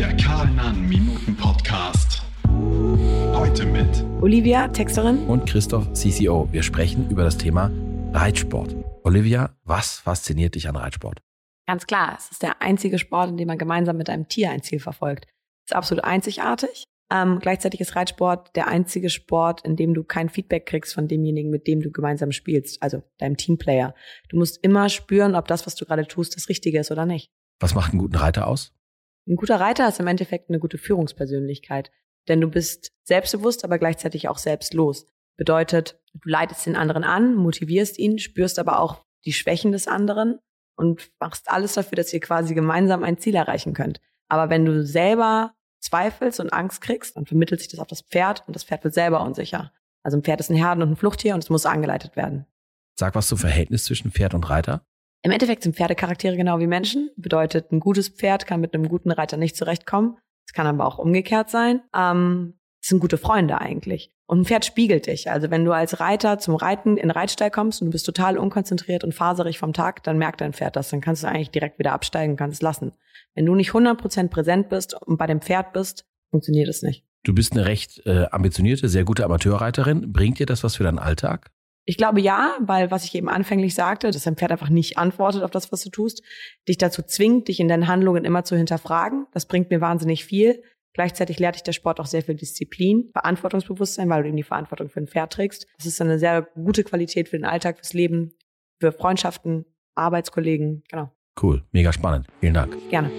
Der Kahn Minuten Podcast. Heute mit Olivia, Texterin. und Christoph CCO. Wir sprechen über das Thema Reitsport. Olivia, was fasziniert dich an Reitsport? Ganz klar, es ist der einzige Sport, in dem man gemeinsam mit einem Tier ein Ziel verfolgt. Ist absolut einzigartig. Ähm, gleichzeitig ist Reitsport der einzige Sport, in dem du kein Feedback kriegst von demjenigen, mit dem du gemeinsam spielst, also deinem Teamplayer. Du musst immer spüren, ob das, was du gerade tust, das Richtige ist oder nicht. Was macht einen guten Reiter aus? Ein guter Reiter ist im Endeffekt eine gute Führungspersönlichkeit, denn du bist selbstbewusst, aber gleichzeitig auch selbstlos. Bedeutet, du leitest den anderen an, motivierst ihn, spürst aber auch die Schwächen des anderen und machst alles dafür, dass ihr quasi gemeinsam ein Ziel erreichen könnt. Aber wenn du selber zweifelst und Angst kriegst, dann vermittelt sich das auf das Pferd und das Pferd wird selber unsicher. Also ein Pferd ist ein Herden- und ein Fluchttier und es muss angeleitet werden. Sag was zum Verhältnis zwischen Pferd und Reiter. Im Endeffekt sind Pferdecharaktere genau wie Menschen. Bedeutet, ein gutes Pferd kann mit einem guten Reiter nicht zurechtkommen. Es kann aber auch umgekehrt sein. Ähm, es sind gute Freunde eigentlich. Und ein Pferd spiegelt dich. Also wenn du als Reiter zum Reiten in den Reitstall kommst und du bist total unkonzentriert und faserig vom Tag, dann merkt dein Pferd das. Dann kannst du eigentlich direkt wieder absteigen und kannst es lassen. Wenn du nicht 100% präsent bist und bei dem Pferd bist, funktioniert es nicht. Du bist eine recht äh, ambitionierte, sehr gute Amateurreiterin. Bringt dir das was für deinen Alltag? Ich glaube ja, weil was ich eben anfänglich sagte, dass dein Pferd einfach nicht antwortet auf das, was du tust, dich dazu zwingt, dich in deinen Handlungen immer zu hinterfragen. Das bringt mir wahnsinnig viel. Gleichzeitig lehrt dich der Sport auch sehr viel Disziplin, Verantwortungsbewusstsein, weil du eben die Verantwortung für ein Pferd trägst. Das ist eine sehr gute Qualität für den Alltag, fürs Leben, für Freundschaften, Arbeitskollegen. Genau, Cool, mega spannend. Vielen Dank. gerne.